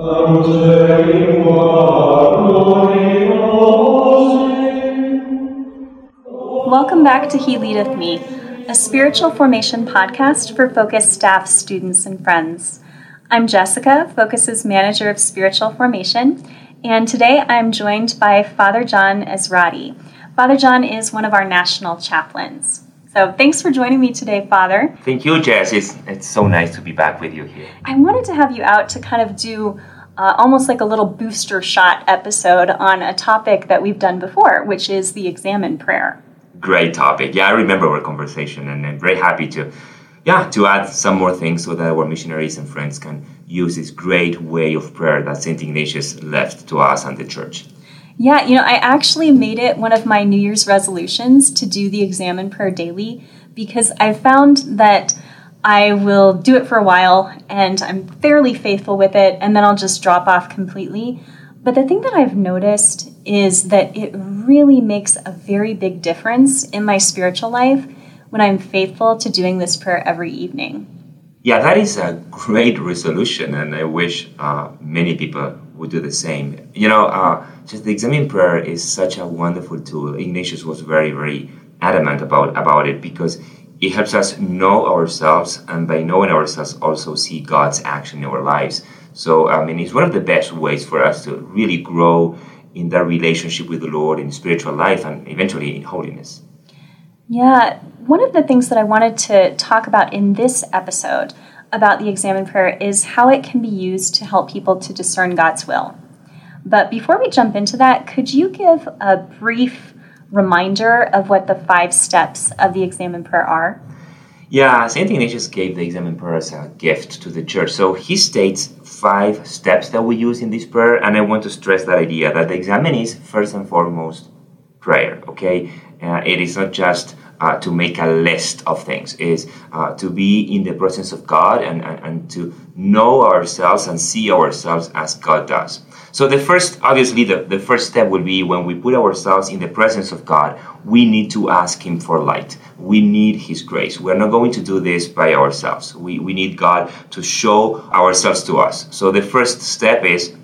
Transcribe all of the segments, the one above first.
Welcome back to He Leadeth Me, a spiritual formation podcast for Focus staff, students, and friends. I'm Jessica, Focus's manager of spiritual formation, and today I'm joined by Father John Ezratty. Father John is one of our national chaplains. So thanks for joining me today, Father. Thank you, Jess. It's, it's so nice to be back with you here. I wanted to have you out to kind of do uh, almost like a little booster shot episode on a topic that we've done before, which is the examen prayer. Great topic. Yeah, I remember our conversation, and I'm very happy to, yeah, to add some more things so that our missionaries and friends can use this great way of prayer that Saint Ignatius left to us and the Church. Yeah, you know, I actually made it one of my New Year's resolutions to do the examen prayer daily because I found that I will do it for a while and I'm fairly faithful with it and then I'll just drop off completely. But the thing that I've noticed is that it really makes a very big difference in my spiritual life when I'm faithful to doing this prayer every evening. Yeah, that is a great resolution, and I wish uh, many people would do the same. You know, uh, just the examen prayer is such a wonderful tool. Ignatius was very, very adamant about about it because it helps us know ourselves, and by knowing ourselves, also see God's action in our lives. So, I mean, it's one of the best ways for us to really grow in that relationship with the Lord in spiritual life and eventually in holiness. Yeah, one of the things that I wanted to talk about in this episode about the examen prayer is how it can be used to help people to discern God's will. But before we jump into that, could you give a brief reminder of what the five steps of the examen prayer are? Yeah, St. Ignatius gave the examen prayer as a gift to the church. So he states five steps that we use in this prayer, and I want to stress that idea that the examen is first and foremost prayer, okay? Uh, it is not just uh, to make a list of things is uh, to be in the presence of God and, and, and to know ourselves and see ourselves as God does. So the first, obviously, the, the first step will be when we put ourselves in the presence of God, we need to ask Him for light. We need His grace. We're not going to do this by ourselves. We, we need God to show ourselves to us. So the first step is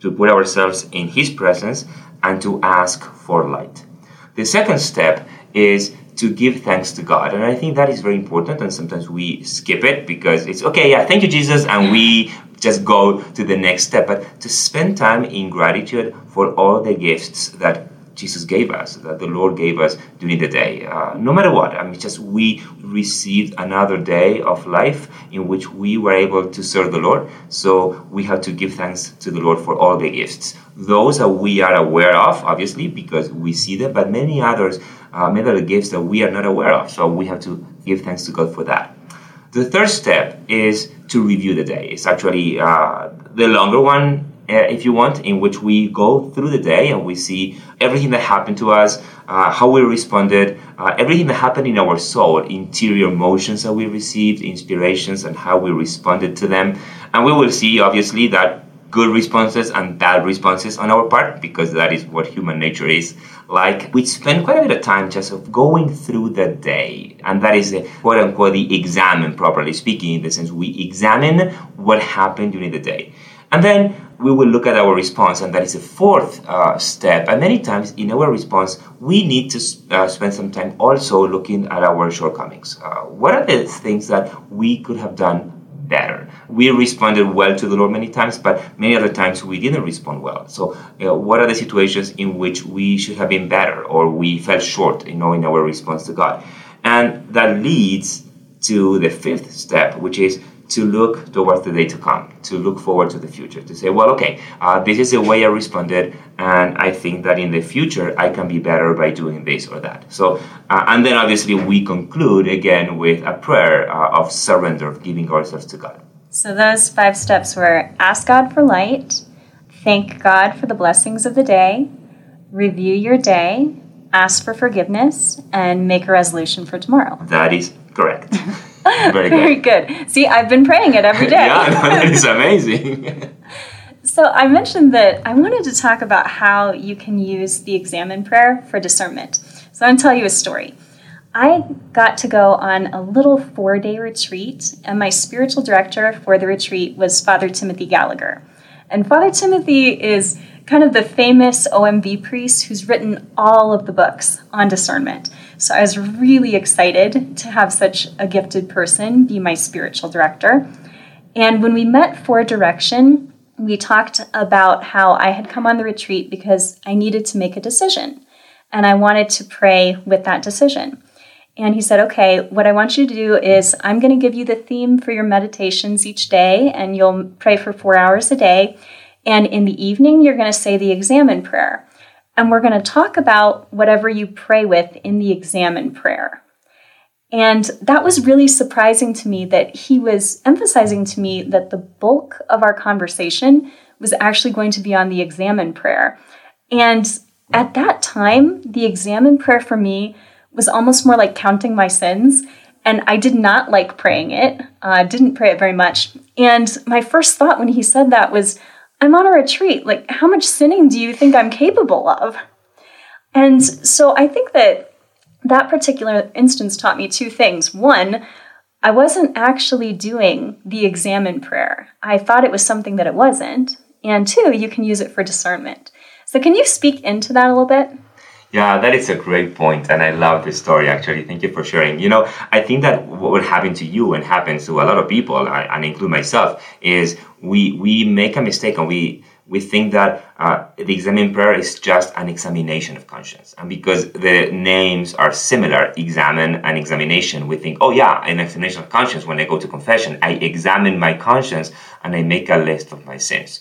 to put ourselves in His presence and to ask for light. The second step is to give thanks to God. And I think that is very important. And sometimes we skip it because it's okay, yeah, thank you, Jesus. And we just go to the next step. But to spend time in gratitude for all the gifts that Jesus gave us, that the Lord gave us during the day. Uh, no matter what, I mean, just we received another day of life in which we were able to serve the Lord. So we have to give thanks to the Lord for all the gifts. Those that we are aware of, obviously, because we see them, but many others, uh, many other gifts that we are not aware of. So we have to give thanks to God for that. The third step is to review the day. It's actually uh, the longer one uh, if you want, in which we go through the day and we see everything that happened to us, uh, how we responded, uh, everything that happened in our soul, interior emotions that we received, inspirations, and how we responded to them. And we will see, obviously, that good responses and bad responses on our part, because that is what human nature is like. We spend quite a bit of time just of going through the day, and that is quote unquote the examen, properly speaking, in the sense we examine what happened during the day. And then we will look at our response, and that is the fourth uh, step. And many times in our response, we need to uh, spend some time also looking at our shortcomings. Uh, what are the things that we could have done better? We responded well to the Lord many times, but many other times we didn't respond well. So, you know, what are the situations in which we should have been better, or we fell short in knowing our response to God? And that leads to the fifth step, which is to look towards the day to come, to look forward to the future, to say, well, okay, uh, this is the way I responded, and I think that in the future I can be better by doing this or that. So, uh, and then obviously we conclude again with a prayer uh, of surrender, of giving ourselves to God. So, those five steps were ask God for light, thank God for the blessings of the day, review your day, ask for forgiveness, and make a resolution for tomorrow. That is correct. Very, Very good. good. See, I've been praying it every day. yeah, no, that is amazing. so I mentioned that I wanted to talk about how you can use the examen prayer for discernment. So I'm going to tell you a story. I got to go on a little four day retreat, and my spiritual director for the retreat was Father Timothy Gallagher. And Father Timothy is kind of the famous OMV priest who's written all of the books on discernment. So I was really excited to have such a gifted person be my spiritual director. And when we met for direction, we talked about how I had come on the retreat because I needed to make a decision and I wanted to pray with that decision. And he said, Okay, what I want you to do is I'm going to give you the theme for your meditations each day, and you'll pray for four hours a day. And in the evening, you're going to say the examen prayer. And we're going to talk about whatever you pray with in the examen prayer. And that was really surprising to me that he was emphasizing to me that the bulk of our conversation was actually going to be on the examen prayer. And at that time, the examen prayer for me was almost more like counting my sins. And I did not like praying it, uh, didn't pray it very much. And my first thought when he said that was, I'm on a retreat. Like, how much sinning do you think I'm capable of? And so I think that that particular instance taught me two things. One, I wasn't actually doing the examen prayer. I thought it was something that it wasn't. And two, you can use it for discernment. So, can you speak into that a little bit? Yeah, that is a great point, and I love this story. Actually, thank you for sharing. You know, I think that what would happen to you and happens to a lot of people, and include myself, is we we make a mistake and we we think that uh, the examen prayer is just an examination of conscience. And because the names are similar, examine and examination, we think, oh yeah, an examination of conscience. When I go to confession, I examine my conscience and I make a list of my sins.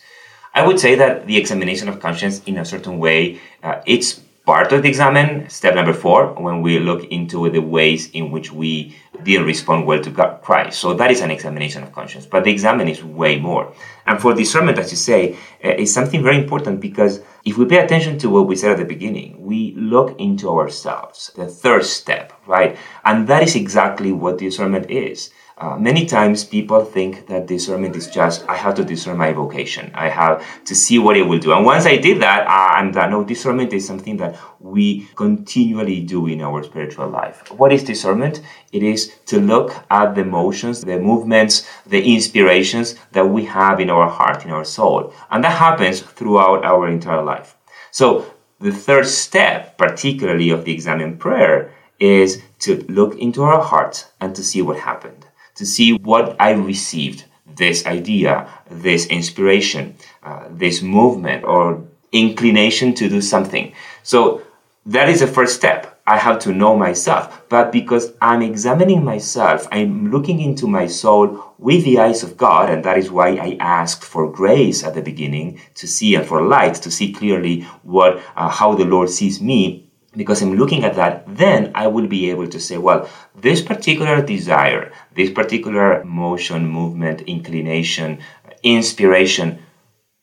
I would say that the examination of conscience, in a certain way, uh, it's part of the examen, step number four, when we look into the ways in which we didn't respond well to Christ. So that is an examination of conscience. But the examen is way more. And for discernment, as you say, uh, is something very important because if we pay attention to what we said at the beginning, we look into ourselves, the third step, right? And that is exactly what discernment is. Uh, many times people think that discernment is just I have to discern my vocation. I have to see what it will do. And once I did that, uh, I'm done. No, discernment is something that we continually do in our spiritual life. What is discernment? It is to look at the motions, the movements, the inspirations that we have in our heart, in our soul. And that happens throughout our entire life. So the third step, particularly of the examen prayer, is to look into our hearts and to see what happened to see what I received this idea, this inspiration, uh, this movement, or inclination to do something. So that is the first step. I have to know myself. But because I'm examining myself, I'm looking into my soul with the eyes of God, and that is why I asked for grace at the beginning to see and for light to see clearly what uh, how the Lord sees me because I'm looking at that, then I will be able to say, well, this particular desire, this particular motion, movement, inclination, inspiration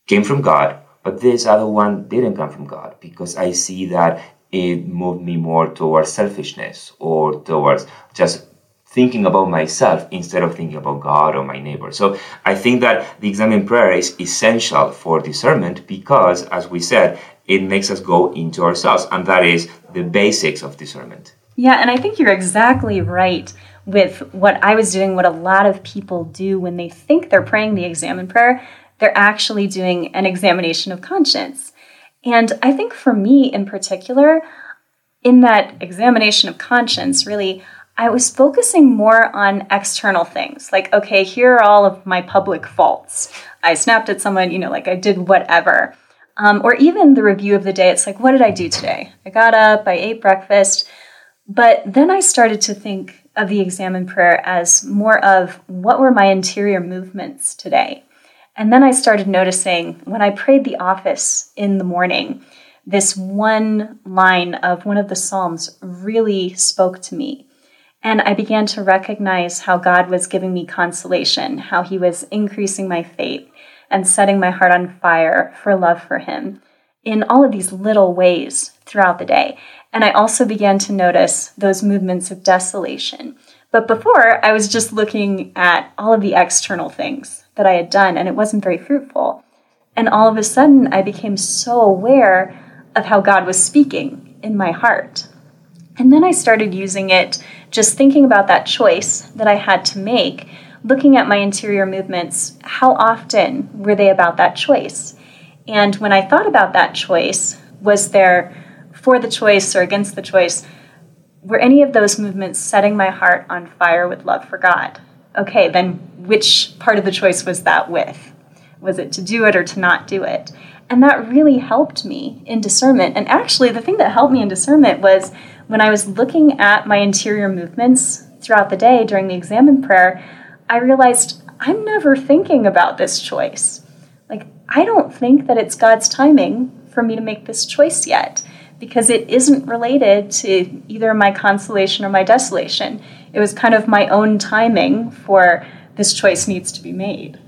came from God, but this other one didn't come from God because I see that it moved me more towards selfishness or towards just thinking about myself instead of thinking about God or my neighbor. So I think that the examen prayer is essential for discernment because, as we said, it makes us go into ourselves, and that is the basics of discernment. Yeah, and I think you're exactly right with what I was doing, what a lot of people do when they think they're praying the examen prayer, they're actually doing an examination of conscience. And I think for me in particular, in that examination of conscience, really, I was focusing more on external things. Like, okay, here are all of my public faults. I snapped at someone, you know, like I did whatever. Um, or even the review of the day, it's like, what did I do today? I got up, I ate breakfast. But then I started to think of the examen prayer as more of what were my interior movements today? And then I started noticing when I prayed the office in the morning, this one line of one of the Psalms really spoke to me. And I began to recognize how God was giving me consolation, how He was increasing my faith, and setting my heart on fire for love for Him in all of these little ways throughout the day. And I also began to notice those movements of desolation. But before, I was just looking at all of the external things that I had done, and it wasn't very fruitful. And all of a sudden, I became so aware of how God was speaking in my heart. And then I started using it, just thinking about that choice that I had to make looking at my interior movements, how often were they about that choice? And when I thought about that choice, was there for the choice or against the choice? Were any of those movements setting my heart on fire with love for God? Okay, then which part of the choice was that with? Was it to do it or to not do it? And that really helped me in discernment. And actually, the thing that helped me in discernment was when I was looking at my interior movements throughout the day during the examen prayer, I realized I'm never thinking about this choice. Like, I don't think that it's God's timing for me to make this choice yet because it isn't related to either my consolation or my desolation. It was kind of my own timing for this choice needs to be made.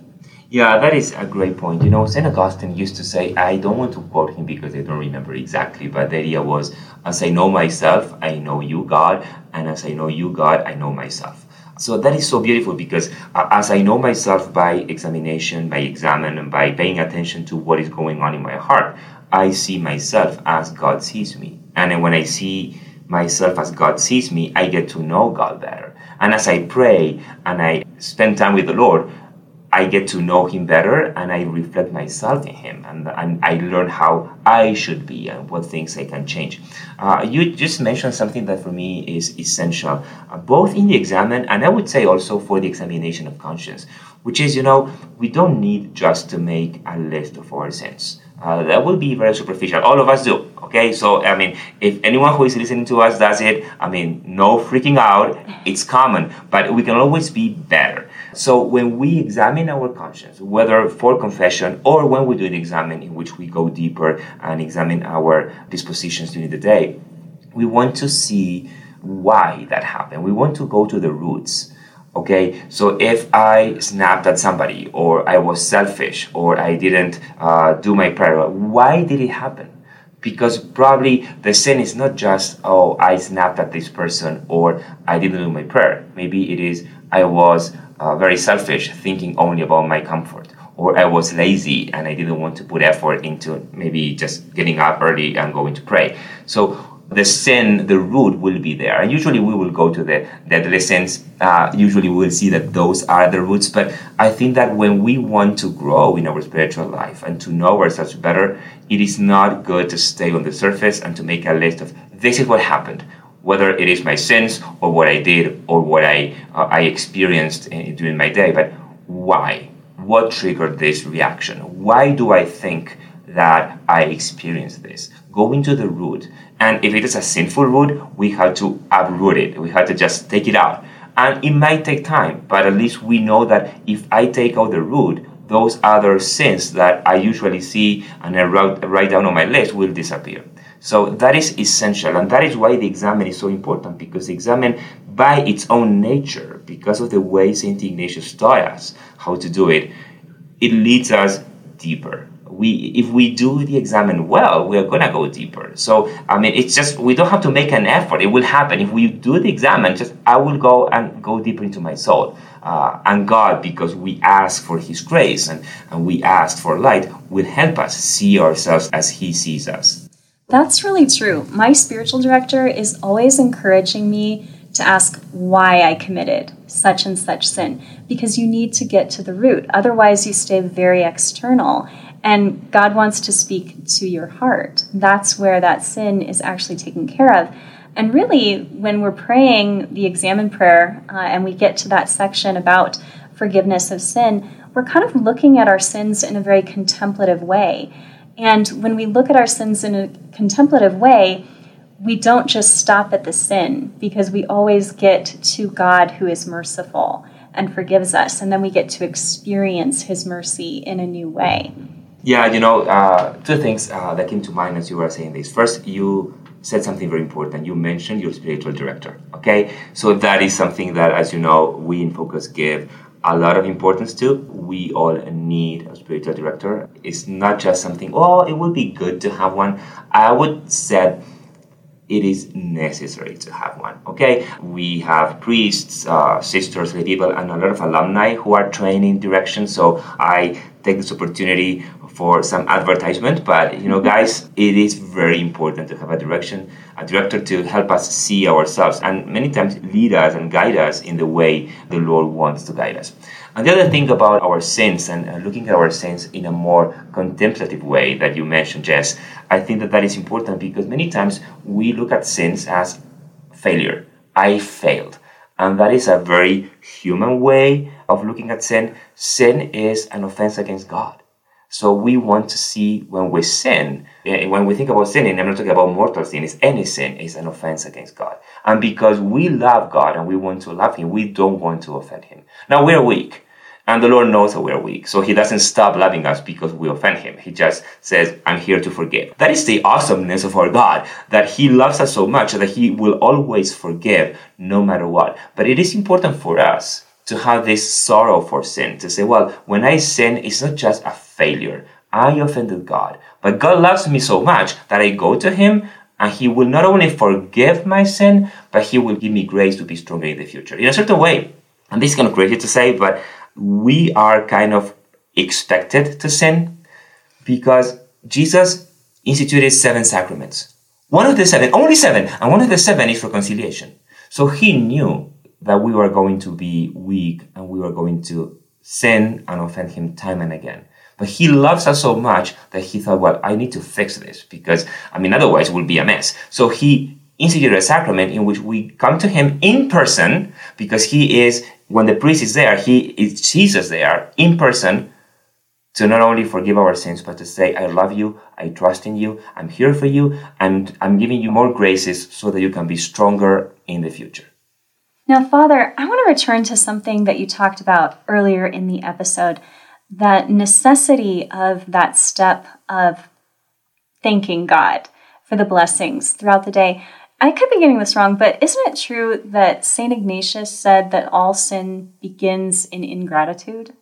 Yeah, that is a great point. You know, St. Augustine used to say, I don't want to quote him because I don't remember exactly, but the idea was, as I know myself, I know you, God, and as I know you, God, I know myself. So that is so beautiful because uh, as I know myself by examination, by examine, and by paying attention to what is going on in my heart, I see myself as God sees me. And when I see myself as God sees me, I get to know God better. And as I pray and I spend time with the Lord, I get to know Him better and I reflect myself in Him and, and I learn how I should be and what things I can change. Uh, you just mentioned something that for me is essential, uh, both in the examen and I would say also for the examination of conscience, which is, you know, we don't need just to make a list of our sins. Uh, that would be very superficial. All of us do. Okay, so I mean, if anyone who is listening to us does it, I mean, no freaking out. It's common, but we can always be better. So when we examine our conscience, whether for confession or when we do an examen in which we go deeper and examine our dispositions during the day, we want to see why that happened. We want to go to the roots. Okay, so if I snapped at somebody, or I was selfish, or I didn't uh, do my prayer, why did it happen? Because probably the sin is not just, oh, I snapped at this person, or I didn't do my prayer. Maybe it is, I was uh, very selfish, thinking only about my comfort, or I was lazy and I didn't want to put effort into maybe just getting up early and going to pray. So the sin, the root will be there. And usually we will go to the, the adolescents. Uh, usually we will see that those are the roots. But I think that when we want to grow in our spiritual life and to know ourselves better, it is not good to stay on the surface and to make a list of this is what happened. Whether it is my sins or what I did or what I, uh, I experienced in, during my day, but why? What triggered this reaction? Why do I think that I experienced this? Going to the root and if it is a sinful root, we have to uproot it. We have to just take it out. And it might take time, but at least we know that if I take out the root, those other sins that I usually see and I write down on my list will disappear. So that is essential, and that is why the examen is so important because the examen, by its own nature, because of the way Saint Ignatius taught us how to do it, it leads us deeper we if we do the examen well, we're gonna go deeper. So I mean, it's just we don't have to make an effort. It will happen if we do the examen. Just I will go and go deeper into my soul. Uh, and God, because we ask for His grace and, and we ask for light, will help us see ourselves as He sees us. That's really true. My spiritual director is always encouraging me to ask why I committed such and such sin because you need to get to the root. Otherwise, you stay very external and God wants to speak to your heart. That's where that sin is actually taken care of. And really, when we're praying the examen prayer uh, and we get to that section about forgiveness of sin, we're kind of looking at our sins in a very contemplative way. And when we look at our sins in a contemplative way, we don't just stop at the sin because we always get to God who is merciful and forgives us. And then we get to experience his mercy in a new way. Yeah, you know, uh, two things uh, that came to mind as you were saying this. First, you said something very important. You mentioned your spiritual director. Okay, so that is something that, as you know, we in Focus give a lot of importance to. We all need a spiritual director. It's not just something. Oh, it would be good to have one. I would say it is necessary to have one. Okay, we have priests, uh, sisters, lay people, and a lot of alumni who are training direction. So I take this opportunity for some advertisement, but you know, mm-hmm. guys, it is very important to have a direction, a director to help us see ourselves and many times lead us and guide us in the way the Lord wants to guide us. And the other thing about our sins and looking at our sins in a more contemplative way that you mentioned, Jess, I think that that is important because many times we look at sins as failure. I failed. And that is a very human way of looking at sin. Sin is an offense against God. So we want to see when we sin, eh, when we think about sinning, I'm not talking about mortal sin, it's any sin is an offense against God. And because we love God and we want to love Him, we don't want to offend Him. Now we're weak. And the Lord knows that we're weak. So He doesn't stop loving us because we offend Him. He just says, I'm here to forgive. That is the awesomeness of our God, that He loves us so much that He will always forgive no matter what. But it is important for us to have this sorrow for sin, to say, well, when I sin, it's not just a failure. I offended God. But God loves me so much that I go to Him and He will not only forgive my sin, but He will give me grace to be stronger in the future. In a certain way, and this is kind of crazy to say, but we are kind of expected to sin because Jesus instituted seven sacraments. One of the seven, only seven, and one of the seven is reconciliation. So he knew that we were going to be weak and we were going to sin and offend him time and again. But he loves us so much that he thought, well, I need to fix this because, I mean, otherwise it will be a mess. So he instituted a sacrament in which we come to him in person because he is when the priest is there, he is Jesus there in person to not only forgive our sins, but to say, I love you, I trust in you, I'm here for you, and I'm giving you more graces so that you can be stronger in the future. Now, Father, I want to return to something that you talked about earlier in the episode that necessity of that step of thanking God for the blessings throughout the day. I could be getting this wrong, but isn't it true that St. Ignatius said that all sin begins in ingratitude?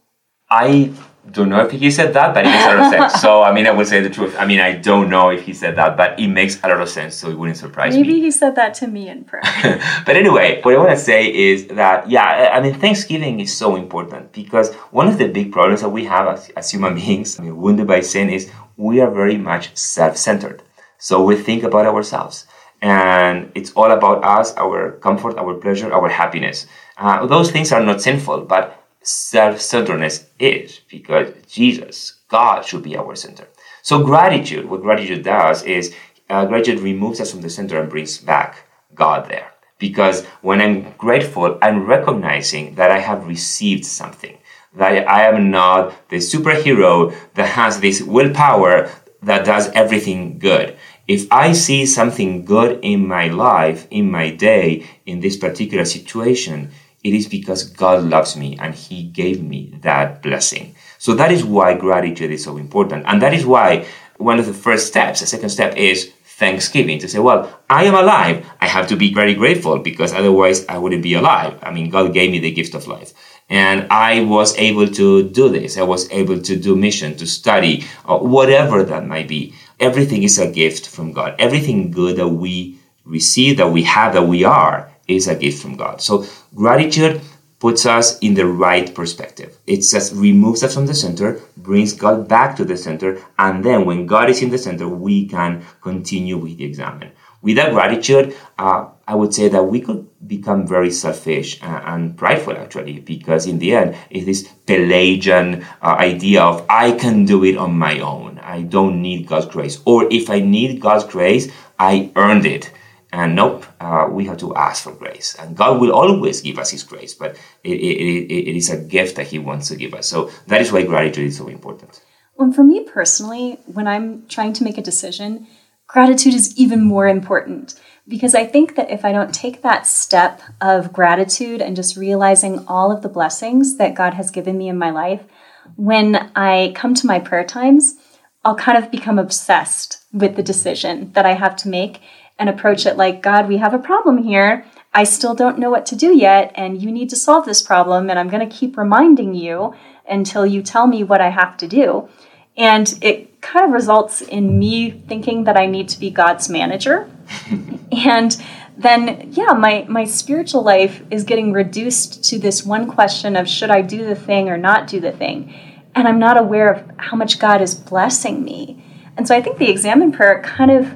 I don't know if he said that, but it makes a lot of sense. So, I mean, I will say the truth. I mean, I don't know if he said that, but it makes a lot of sense, so it wouldn't surprise Maybe me. Maybe he said that to me in prayer. but anyway, what I want to say is that, yeah, I mean, Thanksgiving is so important because one of the big problems that we have as, as human beings, I mean, wounded by sin, is we are very much self centered. So we think about ourselves and it's all about us, our comfort, our pleasure, our happiness. Uh, those things are not sinful, but self-centeredness is because Jesus, God, should be our center. So gratitude, what gratitude does is uh, gratitude removes us from the center and brings back God there. Because when I'm grateful, I'm recognizing that I have received something. That I am not the superhero that has this willpower that does everything good if I see something good in my life, in my day, in this particular situation, it is because God loves me and He gave me that blessing. So that is why gratitude is so important. And that is why one of the first steps, the second step is thanksgiving to say, well, I am alive. I have to be very grateful because otherwise I wouldn't be alive. I mean, God gave me the gift of life. And I was able to do this. I was able to do mission, to study, whatever that might be everything is a gift from God. Everything good that we receive, that we have, that we are, is a gift from God. So gratitude puts us in the right perspective. It just removes us from the center, brings God back to the center, and then when God is in the center, we can continue with the examen. Without gratitude, uh, I would say that we could become very selfish and, and prideful, actually, because in the end, it's this Pelagian uh, idea of I can do it on my own. I don't need God's grace. Or if I need God's grace, I earned it. And nope, uh, we have to ask for grace. And God will always give us His grace, but it, it, it, it is a gift that He wants to give us. So that is why gratitude is so important. Well, for me personally, when I'm trying to make a decision, gratitude is even more important because I think that if I don't take that step of gratitude and just realizing all of the blessings that God has given me in my life, when I come to my prayer times, I'll kind of become obsessed with the decision that I have to make and approach it like, God, we have a problem here. I still don't know what to do yet, and you need to solve this problem, and I'm going to keep reminding you until you tell me what I have to do. And it kind of results in me thinking that I need to be God's manager. and then yeah, my my spiritual life is getting reduced to this one question of should I do the thing or not do the thing. and I'm not aware of how much God is blessing me. And so I think the examen prayer kind of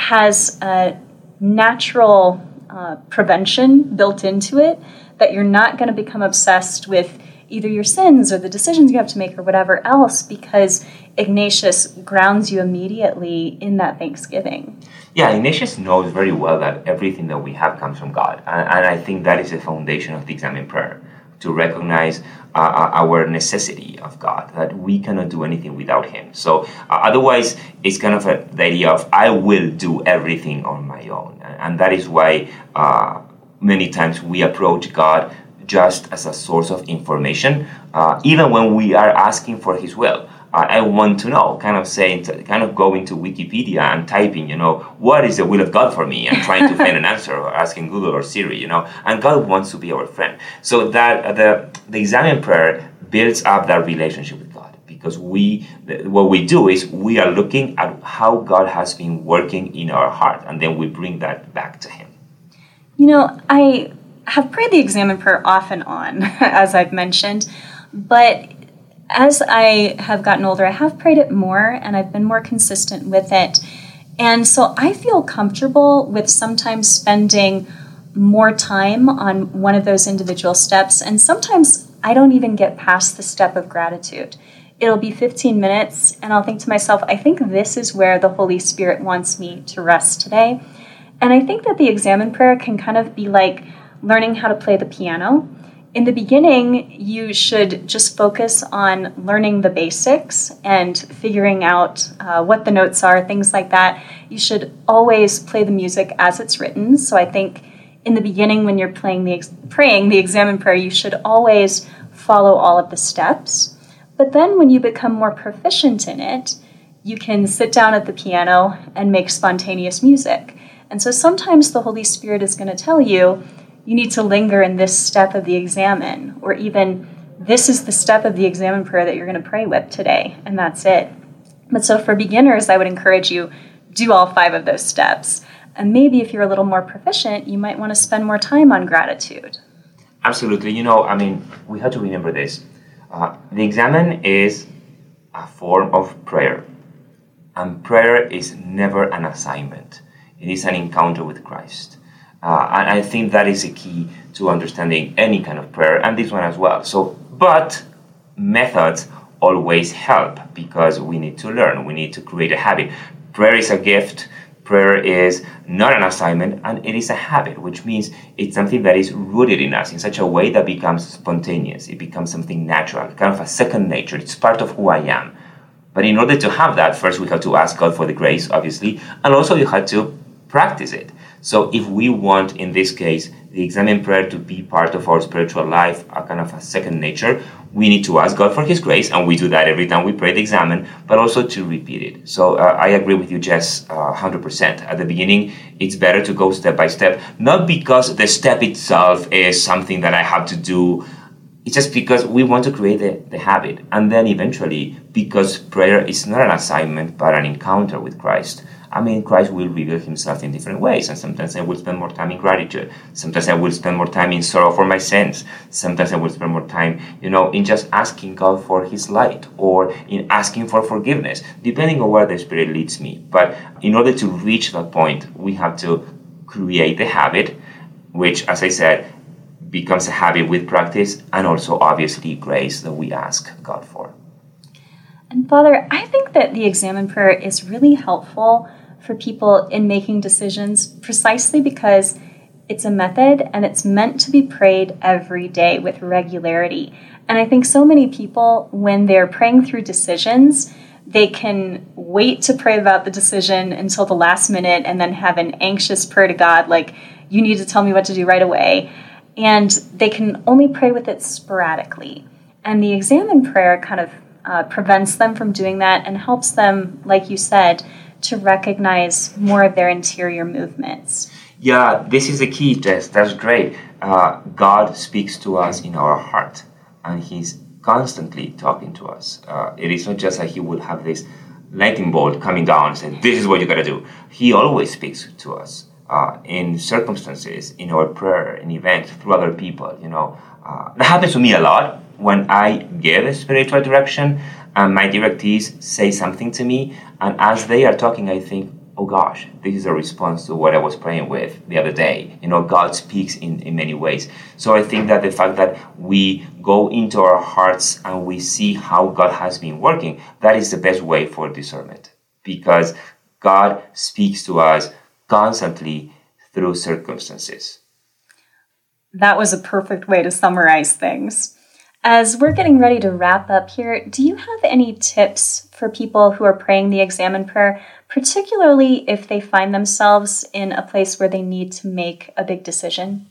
has a natural uh, prevention built into it that you're not going to become obsessed with either your sins or the decisions you have to make or whatever else because Ignatius grounds you immediately in that thanksgiving. Yeah, Ignatius knows very well that everything that we have comes from God. And, and I think that is the foundation of the examen prayer to recognize uh, uh, our necessity of God, that we cannot do anything without Him. So, uh, otherwise, it's kind of a, the idea of I will do everything on my own. And, that is why uh, many times we approach God just as a source of information, uh, even when we are asking for His will. I want to know, kind of saying, kind of going to Wikipedia and typing, you know, what is the will of God for me, and trying to find an answer, or asking Google or Siri, you know, and God wants to be our friend. So that uh, the the examen prayer builds up that relationship with God because we what we do is we are looking at how God has been working in our heart, and then we bring that back to Him. You know, I have prayed the examen prayer off and on, as I've mentioned, but as I have gotten older, I have prayed it more and I've been more consistent with it. And so I feel comfortable with sometimes spending more time on one of those individual steps. And sometimes I don't even get past the step of gratitude. It'll be 15 minutes, and I'll think to myself, I think this is where the Holy Spirit wants me to rest today. And I think that the examen prayer can kind of be like learning how to play the piano in the beginning, you should just focus on learning the basics and figuring out uh, what the notes are, things like that. You should always play the music as it's written. So I think in the beginning, when you're playing the ex- praying the examen prayer, you should always follow all of the steps. But then, when you become more proficient in it, you can sit down at the piano and make spontaneous music. And so sometimes the Holy Spirit is going to tell you you need to linger in this step of the examen, or even this is the step of the examen prayer that you're going to pray with today, and that's it. But so for beginners, I would encourage you do all five of those steps. And maybe if you're a little more proficient, you might want to spend more time on gratitude. Absolutely. You know, I mean, we have to remember this. Uh, the examen is a form of prayer, and prayer is never an assignment, it is an encounter with Christ. Uh, and I think that is a key to understanding any kind of prayer, and this one as well. So, but methods always help because we need to learn, we need to create a habit. Prayer is a gift, prayer is not an assignment, and it is a habit, which means it's something that is rooted in us in such a way that becomes spontaneous, it becomes something natural, kind of a second nature, it's part of who I am. But in order to have that, first we have to ask God for the grace, obviously, and also you have to practice it. So if we want, in this case, the examen prayer to be part of our spiritual life, a kind of a second nature, we need to ask God for His grace, and we do that every time we pray the examen, but also to repeat it. So uh, I agree with you, Jess, uh, 100%. At the beginning, it's better to go step by step, not because the step itself is something that I have to do. It's just because we want to create the, the habit. And then eventually, because prayer is not an assignment, but an encounter with Christ, I mean, Christ will reveal himself in different ways. And sometimes I will spend more time in gratitude. Sometimes I will spend more time in sorrow for my sins. Sometimes I will spend more time, you know, in just asking God for his light or in asking for forgiveness, depending on where the Spirit leads me. But in order to reach that point, we have to create the habit, which, as I said, becomes a habit with practice and also obviously grace that we ask God for. And Father, I think that the examen prayer is really helpful for people in making decisions precisely because it's a method and it's meant to be prayed every day with regularity. And I think so many people, when they're praying through decisions, they can wait to pray about the decision until the last minute and then have an anxious prayer to God, like, you need to tell me what to do right away. And they can only pray with it sporadically. And the examen prayer kind of uh, prevents them from doing that and helps them, like you said, to recognize more of their interior movements. Yeah, this is a key, Jess. That's great. Uh, God speaks to us in our heart, and He's constantly talking to us. Uh, it is not just that He will have this lightning bolt coming down and say, This is what you gotta do. He always speaks to us. Uh, in circumstances, in our prayer, in events, through other people, you know. Uh, that happens to me a lot when I give a spiritual direction and my directees say something to me, and as they are talking, I think, oh gosh, this is a response to what I was praying with the other day. You know, God speaks in, in many ways. So I think that the fact that we go into our hearts and we see how God has been working, that is the best way for discernment. Because God speaks to us constantly through circumstances. That was a perfect way to summarize things. As we're getting ready to wrap up here, do you have any tips for people who are praying the examen prayer, particularly if they find themselves in a place where they need to make a big decision?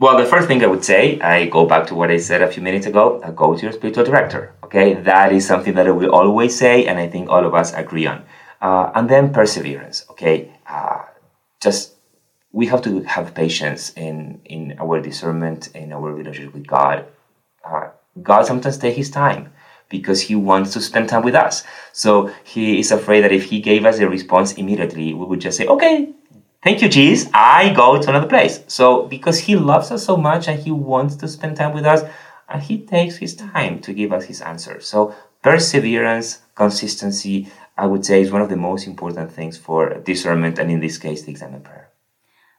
Well, the first thing I would say, I go back to what I said a few minutes ago, go to your spiritual director. Okay, that is something that I will always say, and I think all of us agree on. Uh, and then perseverance. Okay, uh, just we have to have patience in in our discernment, in our relationship with God uh, God sometimes takes his time because he wants to spend time with us. So he is afraid that if he gave us a response immediately, we would just say, okay, thank you, Jesus, I go to another place. So because he loves us so much and he wants to spend time with us, and he takes his time to give us his answer. So perseverance, consistency, I would say is one of the most important things for discernment and in this case, the examen prayer.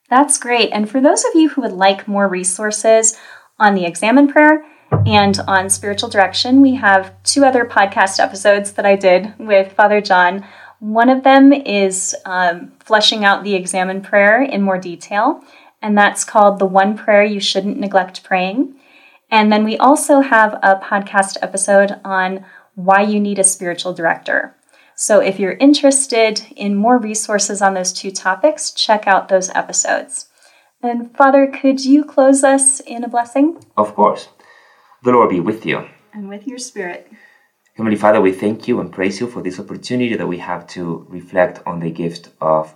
That's great. And for those of you who would like more resources on the examen prayer, and on spiritual direction, we have two other podcast episodes that I did with Father John. One of them is um, fleshing out the examen prayer in more detail, and that's called The One Prayer You Shouldn't Neglect Praying. And then we also have a podcast episode on why you need a spiritual director. So if you're interested in more resources on those two topics, check out those episodes. And Father, could you close us in a blessing? Of course. The Lord be with you. And with your spirit. Heavenly Father, we thank you and praise you for this opportunity that we have to reflect on the gift of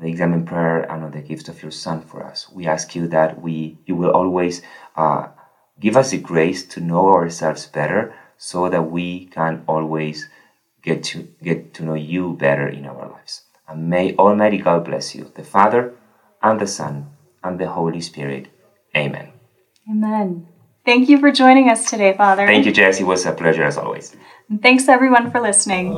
the examen prayer and on the gift of your Son for us. We ask you that we you will always uh, give us the grace to know ourselves better, so that we can always get to get to know you better in our lives. And may Almighty God bless you, the Father and the Son and the Holy Spirit. Amen. Amen. Thank you for joining us today, Father. Thank you, Jess. It was a pleasure as always. And thanks, everyone, for listening.